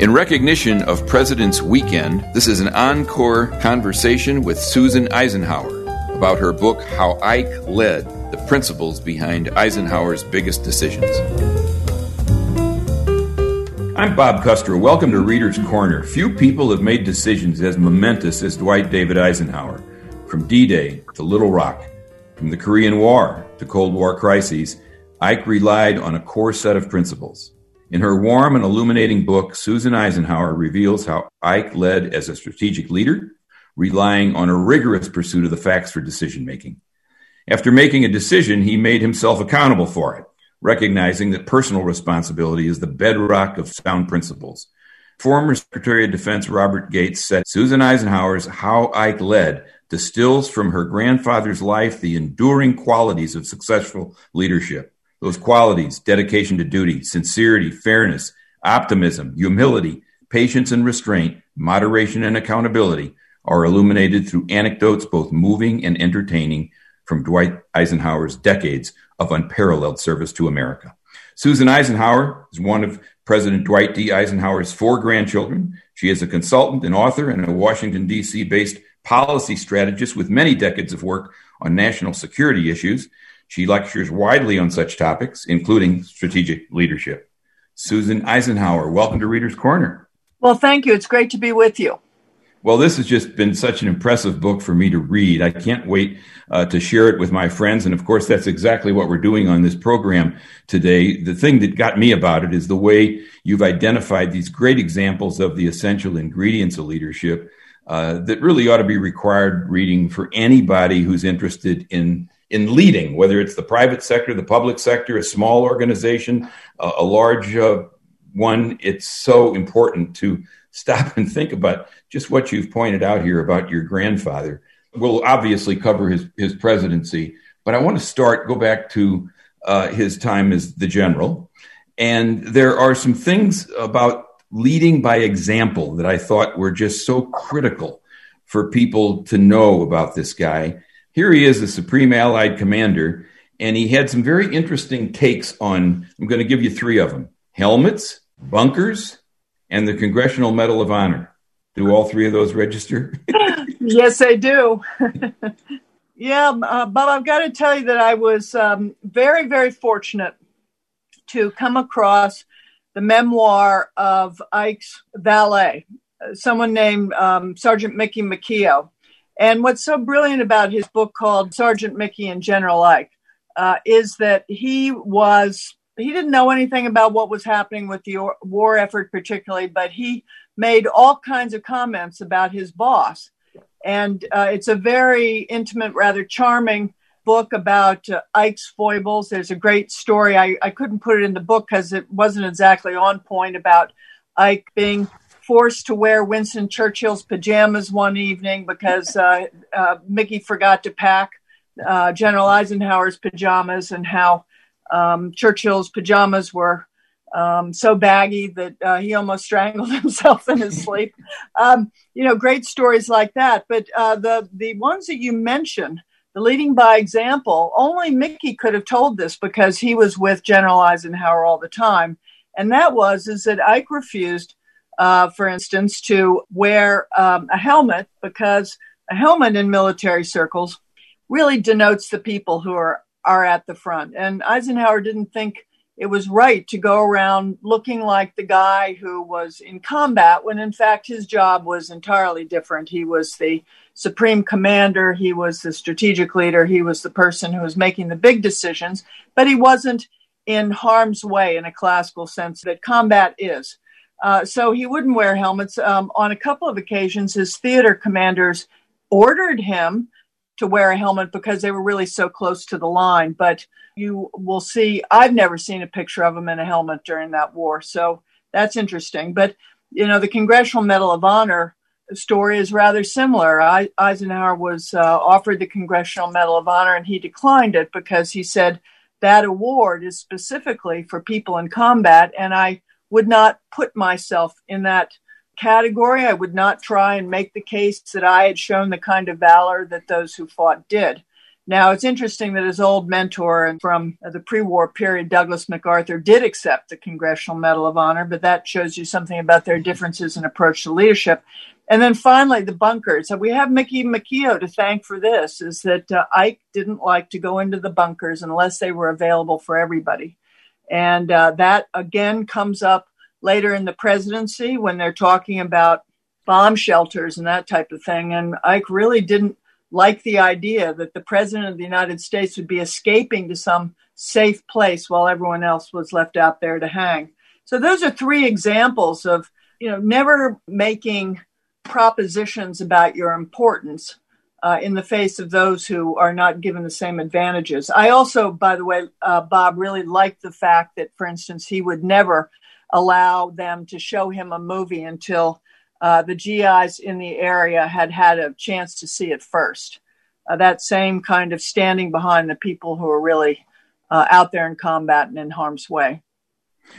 In recognition of President's Weekend, this is an encore conversation with Susan Eisenhower about her book, How Ike Led The Principles Behind Eisenhower's Biggest Decisions. I'm Bob Kustra. Welcome to Reader's Corner. Few people have made decisions as momentous as Dwight David Eisenhower. From D Day to Little Rock, from the Korean War to Cold War crises, Ike relied on a core set of principles. In her warm and illuminating book, Susan Eisenhower reveals how Ike led as a strategic leader, relying on a rigorous pursuit of the facts for decision making. After making a decision, he made himself accountable for it, recognizing that personal responsibility is the bedrock of sound principles. Former Secretary of Defense Robert Gates said Susan Eisenhower's How Ike Led distills from her grandfather's life the enduring qualities of successful leadership. Those qualities dedication to duty, sincerity, fairness, optimism, humility, patience and restraint, moderation and accountability are illuminated through anecdotes both moving and entertaining from Dwight Eisenhower's decades of unparalleled service to America. Susan Eisenhower is one of President Dwight D. Eisenhower's four grandchildren. She is a consultant, an author, and a Washington, D.C. based policy strategist with many decades of work on national security issues. She lectures widely on such topics, including strategic leadership. Susan Eisenhower, welcome to Reader's Corner. Well, thank you. It's great to be with you. Well, this has just been such an impressive book for me to read. I can't wait uh, to share it with my friends. And of course, that's exactly what we're doing on this program today. The thing that got me about it is the way you've identified these great examples of the essential ingredients of leadership uh, that really ought to be required reading for anybody who's interested in in leading, whether it's the private sector, the public sector, a small organization, a large uh, one. It's so important to stop and think about just what you've pointed out here about your grandfather. We'll obviously cover his his presidency, but I want to start go back to uh, his time as the general, and there are some things about leading by example that I thought were just so critical for people to know about this guy here he is, the Supreme Allied Commander, and he had some very interesting takes on. I'm going to give you three of them helmets, bunkers, and the Congressional Medal of Honor. Do all three of those register? yes, they do. yeah, uh, I've got to tell you that I was um, very, very fortunate to come across the memoir of Ike's valet, someone named um, Sergeant Mickey McKeough. And what's so brilliant about his book called Sergeant Mickey and General Ike uh, is that he was he didn't know anything about what was happening with the war effort particularly, but he made all kinds of comments about his boss. And uh, it's a very intimate, rather charming book about uh, Ike's foibles. There's a great story. I, I couldn't put it in the book because it wasn't exactly on point about Ike being forced to wear Winston Churchill's pajamas one evening because uh, uh, Mickey forgot to pack uh, General Eisenhower's pajamas, and how um, Churchill's pajamas were um, so baggy that uh, he almost strangled himself in his sleep. Um, you know, great stories like that. But uh, the the ones that you mentioned, the leading by example, only Mickey could have told this because he was with General Eisenhower all the time. And that was is that Ike refused uh, for instance, to wear um, a helmet because a helmet in military circles really denotes the people who are are at the front. And Eisenhower didn't think it was right to go around looking like the guy who was in combat when in fact his job was entirely different. He was the supreme commander, he was the strategic leader, he was the person who was making the big decisions, but he wasn't in harm's way in a classical sense that combat is. Uh, so he wouldn't wear helmets. Um, on a couple of occasions, his theater commanders ordered him to wear a helmet because they were really so close to the line. But you will see, I've never seen a picture of him in a helmet during that war. So that's interesting. But, you know, the Congressional Medal of Honor story is rather similar. I, Eisenhower was uh, offered the Congressional Medal of Honor and he declined it because he said that award is specifically for people in combat. And I, would not put myself in that category. I would not try and make the case that I had shown the kind of valor that those who fought did. Now, it's interesting that his old mentor from the pre war period, Douglas MacArthur, did accept the Congressional Medal of Honor, but that shows you something about their differences in approach to leadership. And then finally, the bunkers. So we have Mickey McKeough to thank for this, is that uh, Ike didn't like to go into the bunkers unless they were available for everybody. And uh, that again comes up later in the presidency when they're talking about bomb shelters and that type of thing. And Ike really didn't like the idea that the president of the United States would be escaping to some safe place while everyone else was left out there to hang. So those are three examples of, you know, never making propositions about your importance uh, in the face of those who are not given the same advantages. I also, by the way, uh, Bob really liked the fact that, for instance, he would never allow them to show him a movie until uh, the GIs in the area had had a chance to see it first. Uh, that same kind of standing behind the people who are really uh, out there in combat and in harm's way.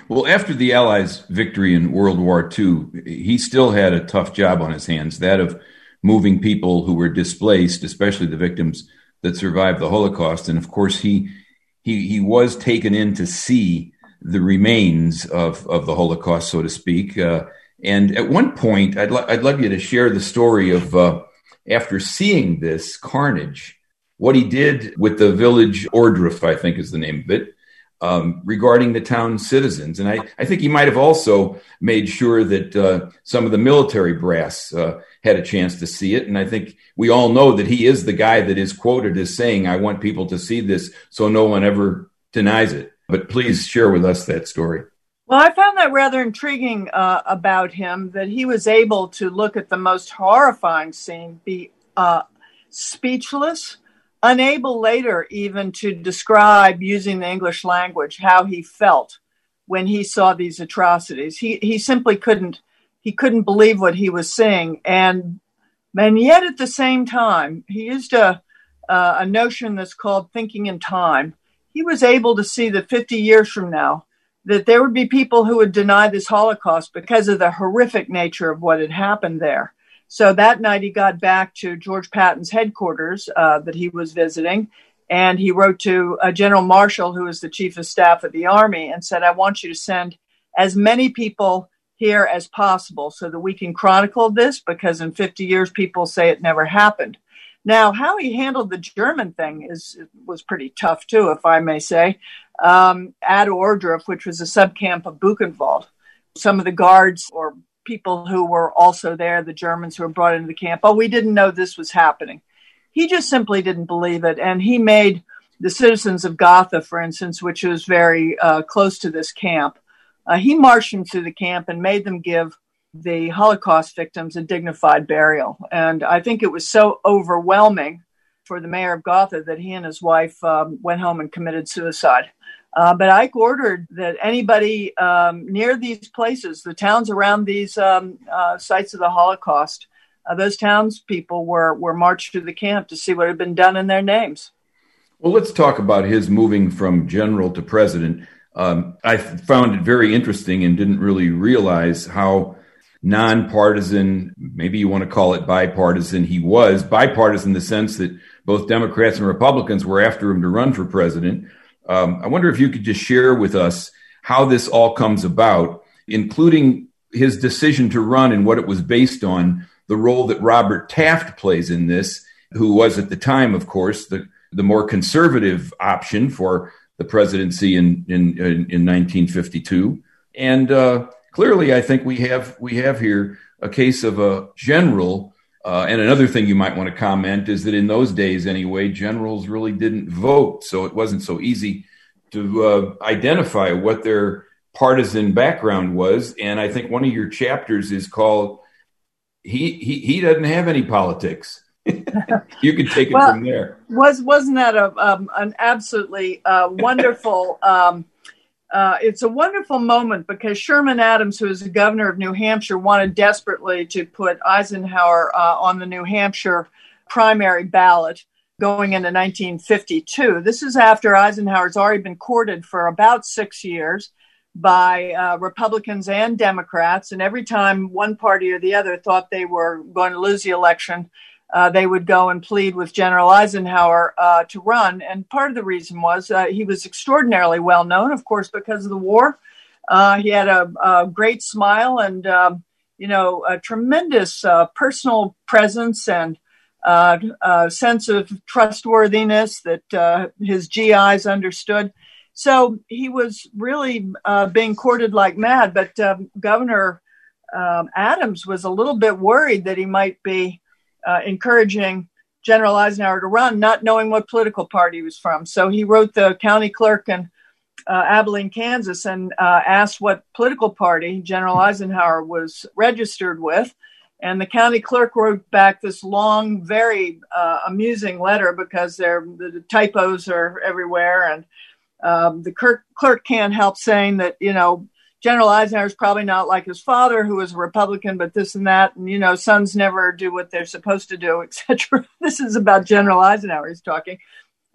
Well, after the Allies' victory in World War II, he still had a tough job on his hands that of moving people who were displaced, especially the victims that survived the Holocaust. And of course, he, he, he was taken in to see the remains of, of the Holocaust, so to speak. Uh, and at one point, I'd, I'd love you to share the story of uh, after seeing this carnage, what he did with the village Ohrdruf, I think is the name of it, um, regarding the town citizens. And I, I think he might have also made sure that uh, some of the military brass uh, had a chance to see it. And I think we all know that he is the guy that is quoted as saying, I want people to see this so no one ever denies it. But please share with us that story. Well, I found that rather intriguing uh, about him that he was able to look at the most horrifying scene, be uh, speechless, unable later even to describe using the English language how he felt when he saw these atrocities. He he simply couldn't he couldn't believe what he was seeing, and and yet at the same time he used a uh, a notion that's called thinking in time. He was able to see that 50 years from now that there would be people who would deny this Holocaust because of the horrific nature of what had happened there. So that night he got back to George Patton's headquarters uh, that he was visiting, and he wrote to uh, General Marshall, who was the chief of staff of the army, and said, "I want you to send as many people here as possible so that we can chronicle this because in 50 years people say it never happened." Now, how he handled the German thing is was pretty tough too, if I may say. Um, at Ohrdruf, which was a subcamp of Buchenwald, some of the guards or people who were also there, the Germans who were brought into the camp, oh, we didn't know this was happening. He just simply didn't believe it, and he made the citizens of Gotha, for instance, which was very uh, close to this camp, uh, he marched them through the camp and made them give the Holocaust victims a dignified burial. And I think it was so overwhelming for the mayor of Gotha that he and his wife um, went home and committed suicide. Uh, but Ike ordered that anybody um, near these places, the towns around these um, uh, sites of the Holocaust, uh, those townspeople were, were marched to the camp to see what had been done in their names. Well, let's talk about his moving from general to president. Um, I found it very interesting and didn't really realize how nonpartisan, maybe you want to call it bipartisan. He was bipartisan in the sense that both Democrats and Republicans were after him to run for president. Um, I wonder if you could just share with us how this all comes about, including his decision to run and what it was based on, the role that Robert Taft plays in this, who was at the time, of course, the, the more conservative option for the presidency in, in, in, in 1952. And uh, clearly, I think we have we have here a case of a general. Uh, and another thing you might want to comment is that in those days, anyway, generals really didn't vote, so it wasn't so easy to uh, identify what their partisan background was. And I think one of your chapters is called "He he he doesn't have any politics." you can take it well, from there. Was wasn't that a um, an absolutely uh, wonderful? Um, uh, it's a wonderful moment because Sherman Adams, who is the governor of New Hampshire, wanted desperately to put Eisenhower uh, on the New Hampshire primary ballot going into 1952. This is after Eisenhower's already been courted for about six years by uh, Republicans and Democrats. And every time one party or the other thought they were going to lose the election, uh, they would go and plead with General Eisenhower uh, to run. And part of the reason was uh, he was extraordinarily well known, of course, because of the war. Uh, he had a, a, great smile and, um, you know, a tremendous uh, personal presence and uh, sense of trustworthiness that his GIs understood. So he was really being courted like mad. But um, Governor um, Adams was a little bit worried that he might be uh, encouraging General Eisenhower to run, not knowing what political party he was from. So he wrote the county clerk in uh, Abilene, Kansas, and uh, asked what political party General Eisenhower was registered with. And the county clerk wrote back this long, very uh, amusing letter because the typos are everywhere. And um, the clerk, clerk can't help saying that, you know, General Eisenhower is probably not like his father, who was a Republican, but this and that, and you know, sons never do what they're supposed to do, etc. this is about General Eisenhower. He's talking.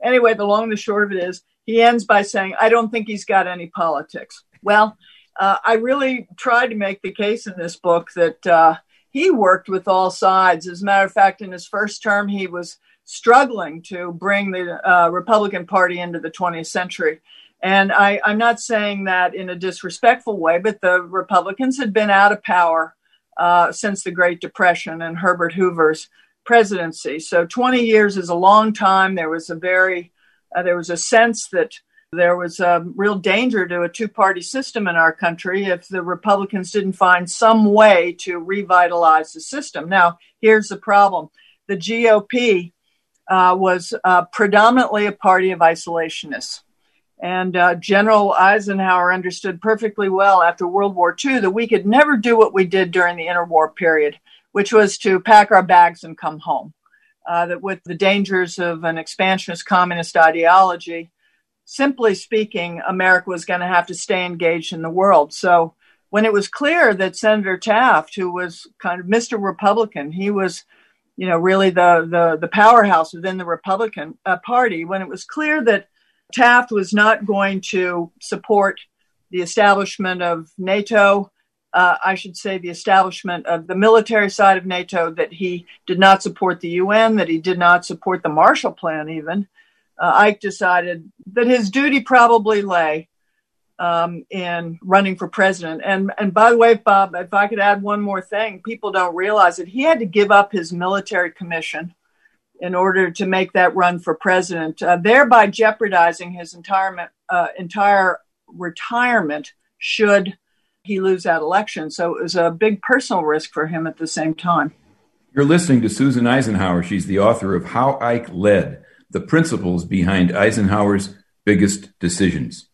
Anyway, the long and the short of it is, he ends by saying, "I don't think he's got any politics." Well, uh, I really tried to make the case in this book that uh, he worked with all sides. As a matter of fact, in his first term, he was struggling to bring the uh, Republican Party into the 20th century. And I, am not saying that in a disrespectful way, but the Republicans had been out of power uh, since the Great Depression and Herbert Hoover's presidency. So 20 years is a long time. There was a very, uh, there was a sense that there was a real danger to a two party system in our country if the Republicans didn't find some way to revitalize the system. Now, here's the problem the GOP uh, was uh, predominantly a party of isolationists. And uh, General Eisenhower understood perfectly well after World War II that we could never do what we did during the interwar period, which was to pack our bags and come home. Uh, that with the dangers of an expansionist communist ideology, simply speaking, America was going to have to stay engaged in the world. So when it was clear that Senator Taft, who was kind of Mr. Republican, he was, you know, really the the, the powerhouse within the Republican uh, Party. When it was clear that Taft was not going to support the establishment of NATO. Uh, I should say the establishment of the military side of NATO, that he did not support the UN, that he did not support the Marshall Plan, even. Uh, Ike decided that his duty probably lay um, in running for president. And, and by the way, Bob, if I could add one more thing, people don't realize that he had to give up his military commission in order to make that run for president, uh, thereby jeopardizing his entire, uh, entire retirement should he lose that election. So it was a big personal risk for him at the same time. You're listening to Susan Eisenhower. She's the author of How Ike Led The Principles Behind Eisenhower's Biggest Decisions.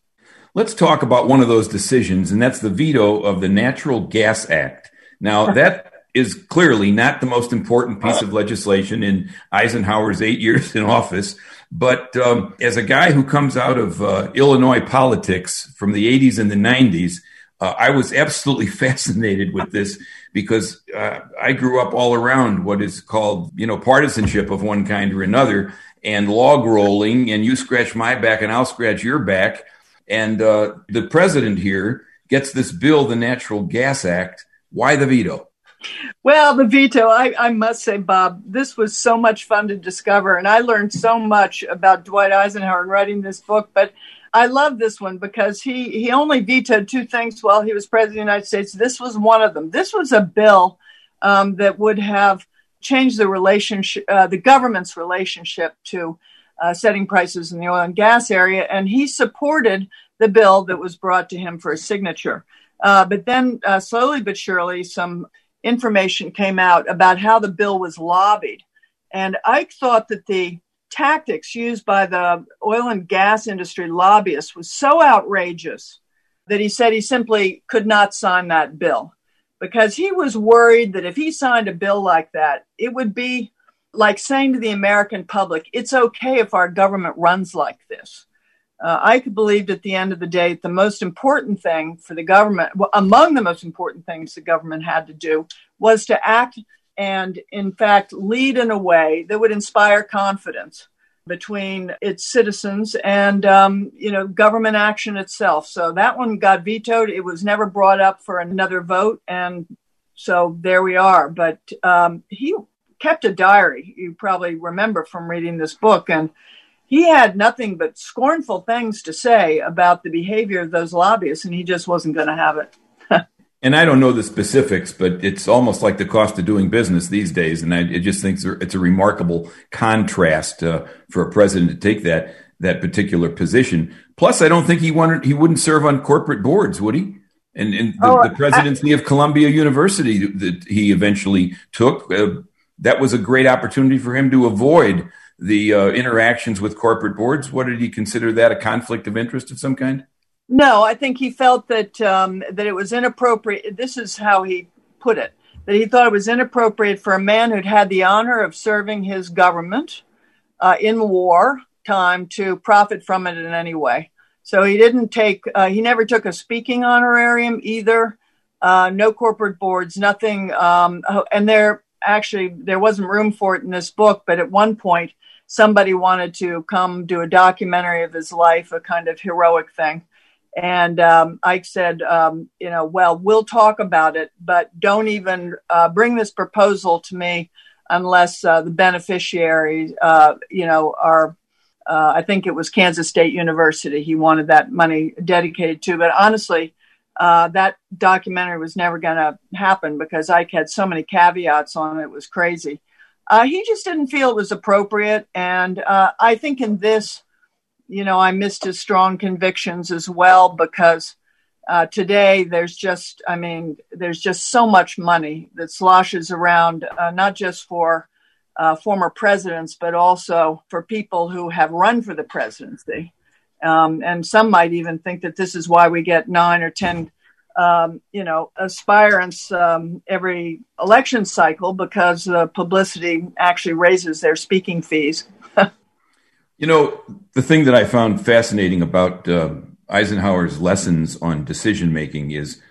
Let's talk about one of those decisions, and that's the veto of the Natural Gas Act. Now, that is clearly not the most important piece of legislation in Eisenhower's eight years in office. But um, as a guy who comes out of uh, Illinois politics from the 80s and the 90s, uh, I was absolutely fascinated with this because uh, I grew up all around what is called, you know, partisanship of one kind or another and log rolling, and you scratch my back and I'll scratch your back. And uh, the president here gets this bill, the Natural Gas Act. Why the veto? Well, the veto, I, I, must say, Bob, this was so much fun to discover. And I learned so much about Dwight Eisenhower in writing this book. But I love this one because he, he only vetoed two things while he was president of the United States. This was one of them. This was a bill um, that would have changed the relationship, uh, the government's relationship to uh, setting prices in the oil and gas area. And he supported the bill that was brought to him for a signature. Uh, but then, uh, slowly but surely, some information came out about how the bill was lobbied. And Ike thought that the tactics used by the oil and gas industry lobbyists was so outrageous that he said he simply could not sign that bill because he was worried that if he signed a bill like that, it would be like saying to the American public, it's okay if our government runs like this. Uh, Ike believed at the end of the day the most important thing for the government, well, among the most important things the government had to do, was to act and, in fact, lead in a way that would inspire confidence between its citizens and um, you know government action itself. So that one got vetoed. It was never brought up for another vote, and so there we are. But um, he kept a diary. You probably remember from reading this book, and he had nothing but scornful things to say about the behavior of those lobbyists, and he just wasn't going to have it. and I don't know the specifics, but it's almost like the cost of doing business these days. And I, I just think it's a remarkable contrast uh, for a president to take that that particular position. Plus, I don't think he wanted he wouldn't serve on corporate boards, would he? And, and the, oh, the presidency I, of Columbia University that he eventually took, uh, that was a great opportunity for him to avoid the uh, interactions with corporate boards. What did he consider that a conflict of interest of some kind? No, I think he felt that um, that it was inappropriate. This is how he put it: that he thought it was inappropriate for a man who'd had the honor of serving his government uh, in war time to profit from it in any way. So he didn't take, uh, he never took a speaking honorarium either. Uh, no corporate boards, nothing. Um, and there actually there wasn't room for it in this book, but at one point somebody wanted to come do a documentary of his life, a kind of heroic thing. And um, Ike said, um, you know, well, we'll talk about it, but don't even uh, bring this proposal to me unless uh, the beneficiaries, uh, you know, are uh, I think it was Kansas State University. He wanted that money dedicated to. But honestly, uh, that documentary was never going to happen because Ike had so many caveats on it. It was crazy. Uh, he just didn't feel it was appropriate. And uh, I think in this, you know, I missed his strong convictions as well because uh, today there's just, I mean, there's just so much money that sloshes around, uh, not just for uh, former presidents, but also for people who have run for the presidency. Um, and some might even think that this is why we get nine or 10, um, you know, aspirants um, every election cycle because the publicity actually raises their speaking fees. you know, the thing that I found fascinating about uh, Eisenhower's lessons on decision making is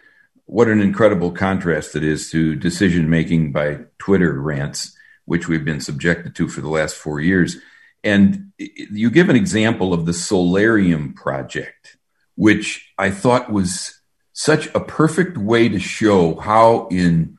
what an incredible contrast it is to decision making by Twitter rants which we've been subjected to for the last four years. And you give an example of the Solarium project, which I thought was such a perfect way to show how, in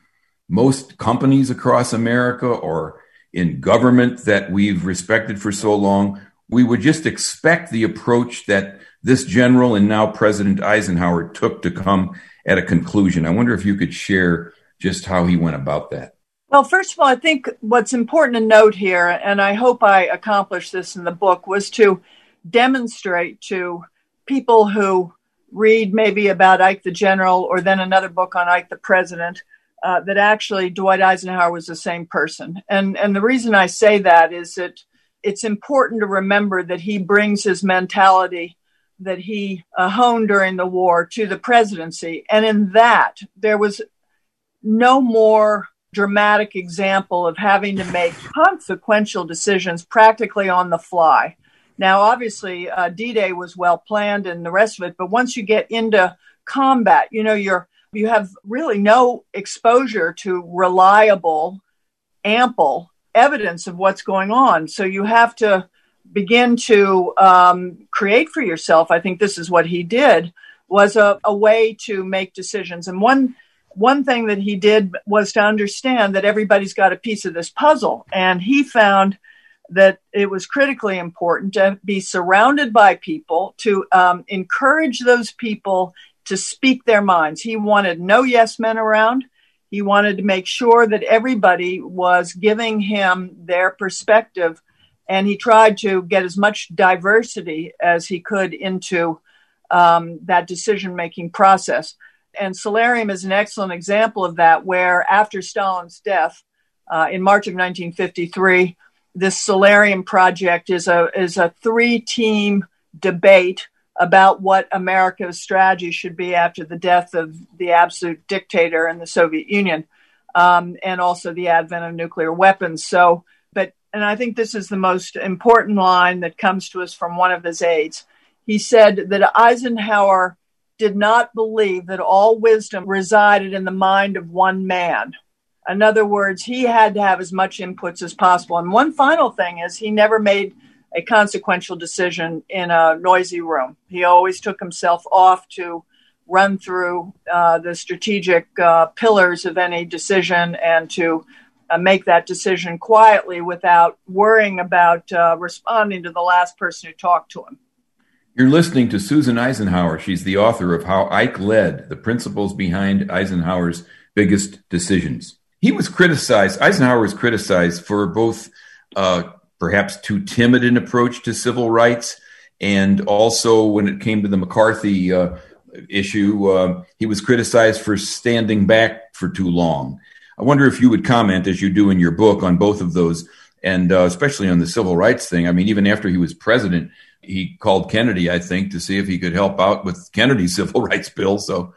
most companies across America or in government that we've respected for so long, we would just expect the approach that this general and now President Eisenhower took to come at a conclusion. I wonder if you could share just how he went about that. Well, first of all, I think what's important to note here, and I hope I accomplished this in the book, was to demonstrate to people who read maybe about Ike the General or then another book on Ike the President uh, that actually Dwight Eisenhower was the same person. And, and the reason I say that is that it's important to remember that he brings his mentality that he uh, honed during the war to the presidency. And in that, there was no more dramatic example of having to make consequential decisions practically on the fly. Now, obviously, uh, D-Day was well planned and the rest of it, but once you get into combat, you know, you're you have really no exposure to reliable, ample evidence of what's going on. So you have to begin to um, create for yourself. I think this is what he did was a, a way to make decisions. And one one thing that he did was to understand that everybody's got a piece of this puzzle. And he found that it was critically important to be surrounded by people, to um, encourage those people to speak their minds. He wanted no yes men around. He wanted to make sure that everybody was giving him their perspective. And he tried to get as much diversity as he could into um, that decision making process. And Solarium is an excellent example of that, where after Stalin's death uh, in March of 1953, this Solarium project is a, is a three team debate about what America's strategy should be after the death of the absolute dictator in the Soviet Union um, and also the advent of nuclear weapons. So, but, and I think this is the most important line that comes to us from one of his aides. He said that Eisenhower did not believe that all wisdom resided in the mind of one man. In other words, he had to have as much inputs as possible. And one final thing is he never made a consequential decision in a noisy room. He always took himself off to run through uh, the strategic uh, pillars of any decision and to uh, make that decision quietly without worrying about uh, responding to the last person who talked to him. You're listening to Susan Eisenhower. She's the author of How Ike Led, the principles behind Eisenhower's biggest decisions. He was criticized, Eisenhower was criticized for both uh, perhaps too timid an approach to civil rights and also when it came to the McCarthy uh, issue, uh, he was criticized for standing back for too long. I wonder if you would comment, as you do in your book, on both of those, and uh, especially on the civil rights thing. I mean, even after he was president, he called Kennedy, I think, to see if he could help out with Kennedy's civil rights bill. So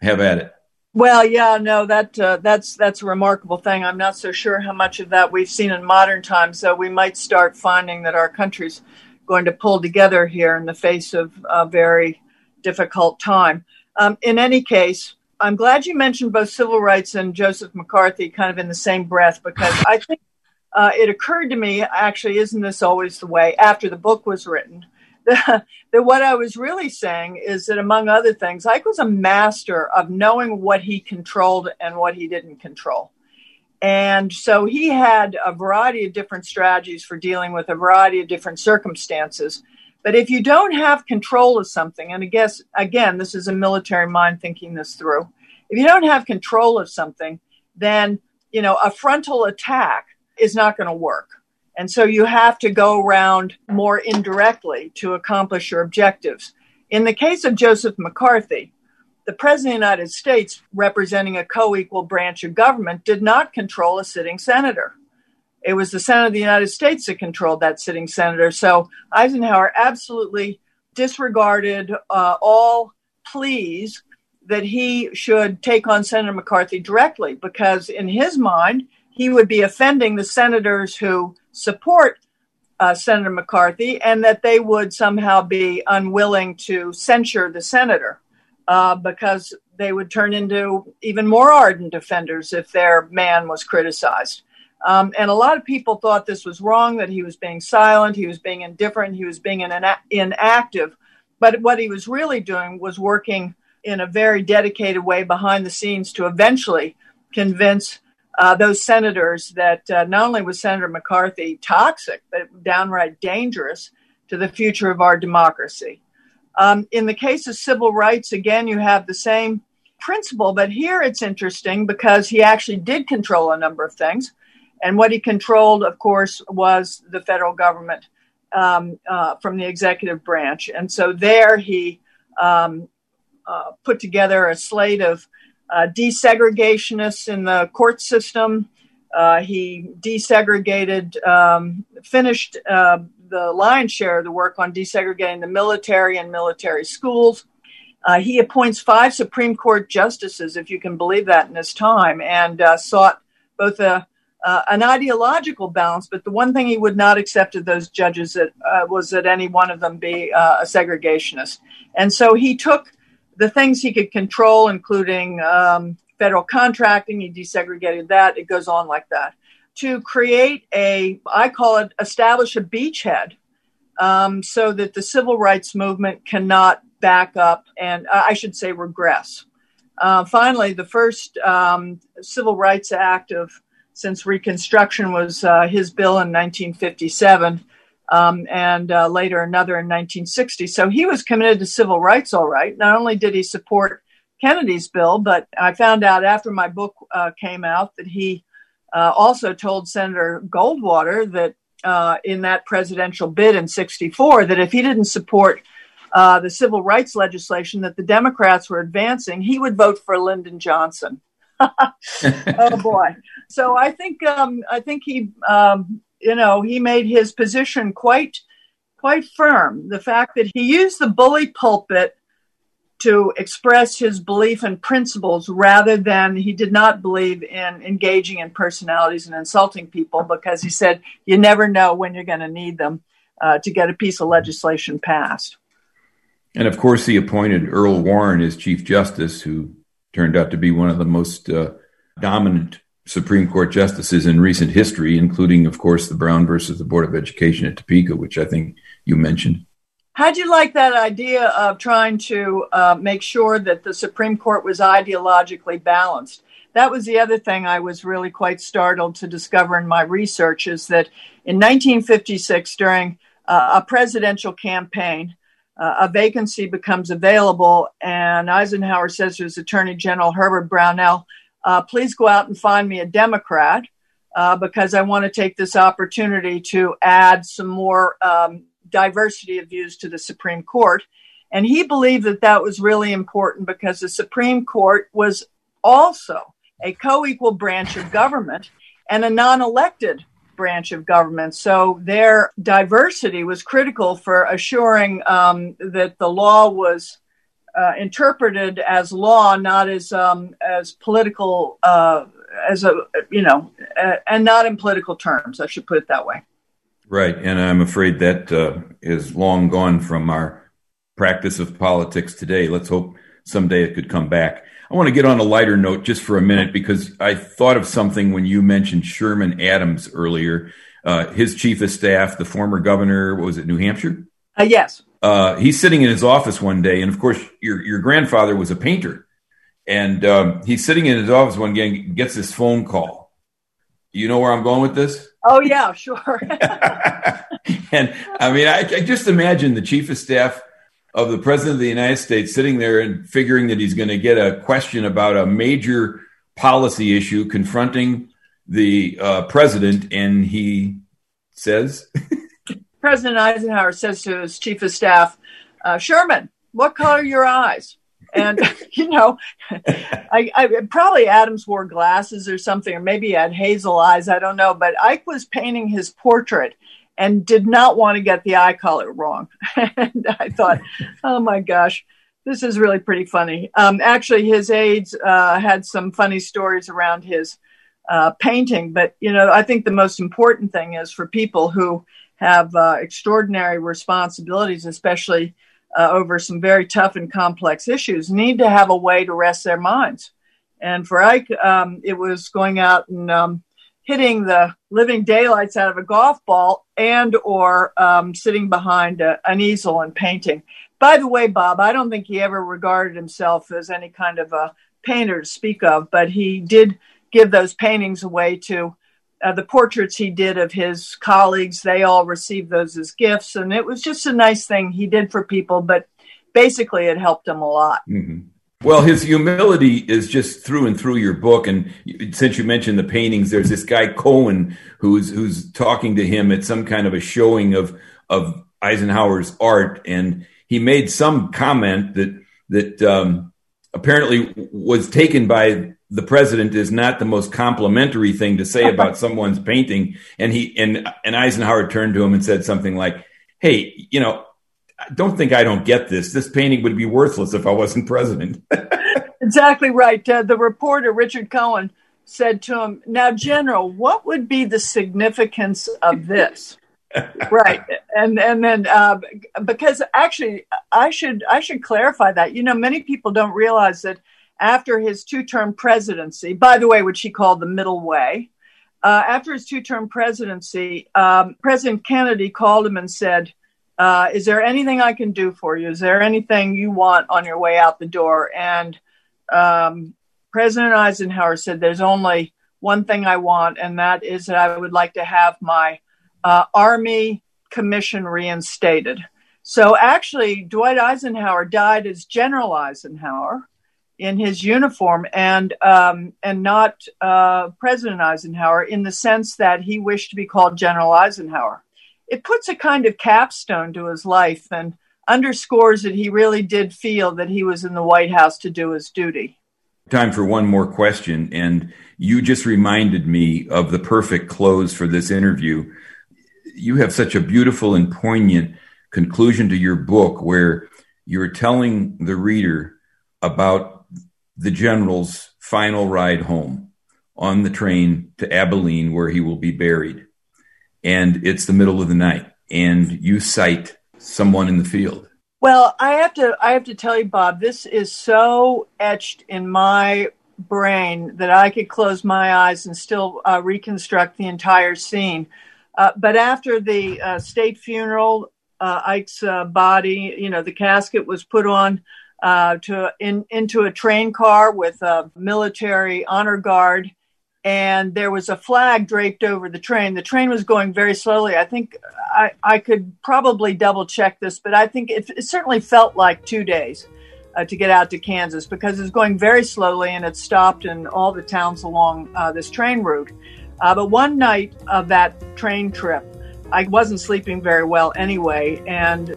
have at it. Well, yeah, no, that uh, that's that's a remarkable thing. I'm not so sure how much of that we've seen in modern times. So we might start finding that our country's going to pull together here in the face of a very difficult time. Um, in any case, I'm glad you mentioned both civil rights and Joseph McCarthy kind of in the same breath because I think uh, it occurred to me actually, isn't this always the way after the book was written? That, that what I was really saying is that, among other things, Ike was a master of knowing what he controlled and what he didn't control. And so he had a variety of different strategies for dealing with a variety of different circumstances. But if you don't have control of something, and I guess, again, this is a military mind thinking this through. If you don't have control of something, then, you know, a frontal attack is not going to work. And so you have to go around more indirectly to accomplish your objectives. In the case of Joseph McCarthy, the President of the United States, representing a co equal branch of government, did not control a sitting senator. It was the Senate of the United States that controlled that sitting senator. So Eisenhower absolutely disregarded uh, all pleas that he should take on Senator McCarthy directly because, in his mind, he would be offending the senators who support uh, Senator McCarthy and that they would somehow be unwilling to censure the senator uh, because they would turn into even more ardent offenders if their man was criticized. Um, and a lot of people thought this was wrong, that he was being silent, he was being indifferent, he was being ina- inactive. But what he was really doing was working in a very dedicated way behind the scenes to eventually convince uh, those senators that uh, not only was Senator McCarthy toxic, but downright dangerous to the future of our democracy. Um, in the case of civil rights, again, you have the same principle, but here it's interesting because he actually did control a number of things. And what he controlled, of course, was the federal government um, uh, from the executive branch. And so there he um, uh, put together a slate of uh, desegregationists in the court system. Uh, he desegregated, um, finished uh, the lion's share of the work on desegregating the military and military schools. Uh, he appoints five Supreme Court justices, if you can believe that, in his time, and uh, sought both a, uh, an ideological balance, but the one thing he would not accept of those judges that, was that any one of them be a segregationist. And so he took the things he could control, including um, federal contracting, he desegregated that. It goes on like that to create a, I call it, establish a beachhead um, so that the civil rights movement cannot back up and uh, I should say regress. Uh, finally, the first um, Civil Rights Act of since Reconstruction was uh, his bill in 1957, um, and uh, later another in 1960. So he was committed to civil rights, all right. Not only did he support Kennedy's bill, but I found out after my book uh, came out that he uh, also told Senator Goldwater that uh, in that presidential bid in 64 that if he didn't support uh, the civil rights legislation that the Democrats were advancing, he would vote for Lyndon Johnson. oh boy! So I think um, I think he um, you know he made his position quite quite firm. The fact that he used the bully pulpit to express his belief and principles rather than he did not believe in engaging in personalities and insulting people because he said you never know when you're going to need them uh, to get a piece of legislation passed. And of course, he appointed Earl Warren as Chief Justice, who turned out to be one of the most uh, dominant Supreme Court justices in recent history, including, of course, the Brown versus the Board of Education at Topeka, which I think you mentioned. How'd you like that idea of trying to uh, make sure that the Supreme Court was ideologically balanced? that was the other thing I was really quite startled to discover in my research is that in 1956, during uh, a presidential campaign, uh, a vacancy becomes available, and Eisenhower says to his Attorney General Herbert Brownell, uh, "Please go out and find me a Democrat." Uh, because I want to take this opportunity to add some more um, diversity of views to the Supreme Court. And he believed that that was really important because the Supreme Court was also a co equal branch of government and a non elected branch of government. So their diversity was critical for assuring um, that the law was uh, interpreted as law, not as um, as political, uh, as a you know, uh, and not in political terms. I should put it that way. Right, and I'm afraid that uh, is long gone from our practice of politics today. Let's hope someday it could come back. I want to get on a lighter note just for a minute because I thought of something when you mentioned Sherman Adams earlier. Uh, his chief of staff, the former governor, was it New Hampshire? Uh, yes. Uh, he's sitting in his office one day, and of course, your your grandfather was a painter, and um, he's sitting in his office one day and gets this phone call. You know where I'm going with this? Oh yeah, sure. and I mean, I, I, just imagine the chief of staff of the president of the United States sitting there and figuring that he's going to get a question about a major policy issue confronting the uh, president, and he says, President Eisenhower says to his chief of staff, uh, Sherman, what color are your eyes? and you know, I, I, probably Adams wore glasses or something, or maybe he had hazel eyes. I don't know. But Ike was painting his portrait and did not want to get the eye color wrong. and I thought, oh my gosh, this is really pretty funny. Um, actually, his aides uh, had some funny stories around his uh, painting, but you know, I think the most important thing is for people who have uh, extraordinary responsibilities, especially uh, over some very tough and complex issues need to have a way to rest their minds. And for Ike, um, it was going out and um, hitting the living daylights out of a golf ball and or um, sitting behind a, an easel and painting. By the way, Bob, I don't think he ever regarded himself as any kind of a painter to speak of, but he did give those paintings away to uh, the portraits he did of his colleagues, they all received those as gifts. And it was just a nice thing he did for people, but basically it helped him a lot. Mm-hmm. Well, his humility is just through and through your book. And since you mentioned the paintings, there's this guy Cohen who's who's talking to him at some kind of a showing of of Eisenhower's art, and he made some comment that that um, apparently was taken by the president is not the most complimentary thing to say about someone's painting. And he and and Eisenhower turned to him and said something like, "Hey, you know, don't think I don't get this. This painting would be worthless if I wasn't president." exactly right. Uh, the reporter Richard Cohen said to him, "Now, General, what would be the significance of this?" right and and then uh, because actually i should i should clarify that you know many people don't realize that after his two term presidency, by the way, which he called the middle way, uh, after his two term presidency, um, President Kennedy called him and said, uh, Is there anything I can do for you? Is there anything you want on your way out the door? And um, President Eisenhower said, There's only one thing I want, and that is that I would like to have my uh, Army commission reinstated. So actually, Dwight Eisenhower died as General Eisenhower in his uniform and um, and not uh, President Eisenhower in the sense that he wished to be called General Eisenhower. It puts a kind of capstone to his life and underscores that he really did feel that he was in the White House to do his duty. Time for one more question, and you just reminded me of the perfect close for this interview. You have such a beautiful and poignant conclusion to your book where you're telling the reader about the general's final ride home on the train to Abilene, where he will be buried. And it's the middle of the night, and you sight someone in the field. Well, I have to I have to tell you, Bob, this is so etched in my brain that I could close my eyes and still uh, reconstruct the entire scene. Uh, but after the uh, state funeral, uh, Ike's uh, body, you know, the casket was put on uh, to in, into a train car with a military honor guard, and there was a flag draped over the train. The train was going very slowly. I think I, I could probably double check this, but I think it, it certainly felt like two days. Uh, to get out to Kansas because it was going very slowly and it stopped in all the towns along uh, this train route. Uh, but one night of that train trip, I wasn't sleeping very well anyway, and